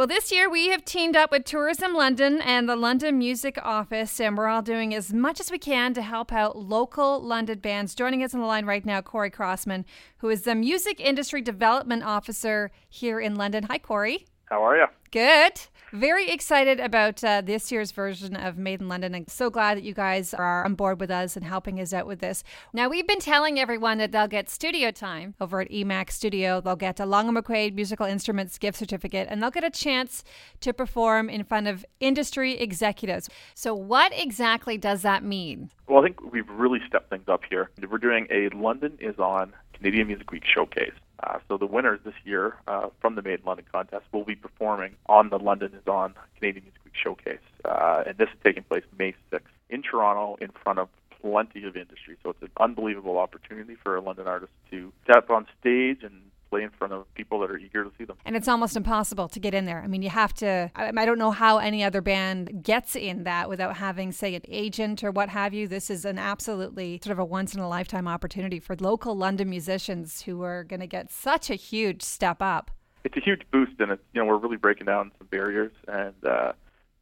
Well, this year we have teamed up with Tourism London and the London Music Office, and we're all doing as much as we can to help out local London bands. Joining us on the line right now, Cory Crossman, who is the Music Industry Development Officer here in London. Hi, Cory. How are you? Good. Very excited about uh, this year's version of Made in London and so glad that you guys are on board with us and helping us out with this. Now, we've been telling everyone that they'll get studio time over at EMAX Studio. They'll get a Long McQuade Musical Instruments gift certificate and they'll get a chance to perform in front of industry executives. So, what exactly does that mean? Well, I think we've really stepped things up here. We're doing a London is on Canadian Music Week showcase. Uh, so the winners this year uh, from the Made in London contest will be performing on the London is on Canadian Music Week showcase, uh, and this is taking place May 6th in Toronto in front of plenty of industry. So it's an unbelievable opportunity for a London artist to step on stage and play in front of people that are eager to see them. And it's almost impossible to get in there. I mean, you have to, I, don't know how any other band gets in that without having, say, an agent or what have you. This is an absolutely sort of a once in a lifetime opportunity for local London musicians who are going to get such a huge step up. It's a huge boost, and it's, you know, we're really breaking down some barriers and uh,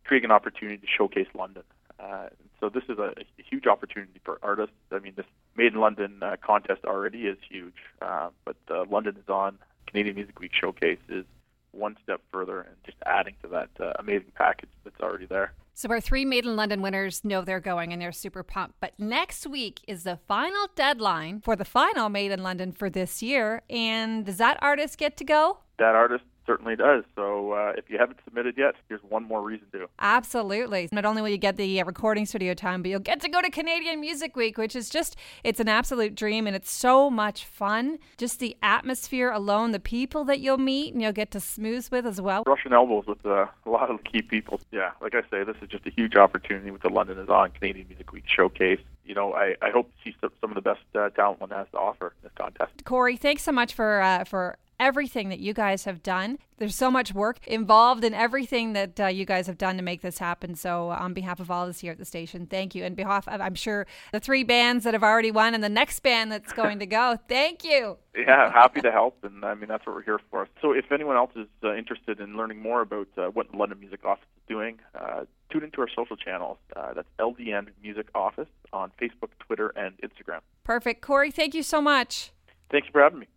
creating an opportunity to showcase London. Uh, so this is a, a, huge opportunity for artists. I mean, this Made in London uh, contest already is huge, uh, but uh, London is on Canadian Music Week showcase is one step further and just adding to that uh, amazing package that's already there. So our three Made in London winners know they're going and they're super pumped. But next week is the final deadline for the final Made in London for this year. And does that artist get to go? That artist certainly does. So uh, if you haven't submitted yet, here's one more reason to. Absolutely. Not only will you get the uh, recording studio time, but you'll get to go to Canadian Music Week, which is just, it's an absolute dream and it's so much fun. Just the atmosphere alone, the people that you'll meet and you'll get to smooth with as well. Russian elbows with uh, a lot of key people. Yeah, like I say, this is just a huge opportunity with the London is on Canadian Music Week showcase you know, I, I hope to see some, some of the best uh, talent one has to offer in this contest. Cory, thanks so much for uh, for everything that you guys have done. There's so much work involved in everything that uh, you guys have done to make this happen. So, on behalf of all of us here at the station, thank you. And behalf of, I'm sure, the three bands that have already won and the next band that's going to go, thank you. Yeah, happy to help. And I mean, that's what we're here for. So, if anyone else is uh, interested in learning more about uh, what the London Music Office is doing, uh, tune into our social channels. Uh, that's LDN Music Office on Facebook, Twitter, and Instagram. Perfect. Cory, thank you so much. Thank you for having me.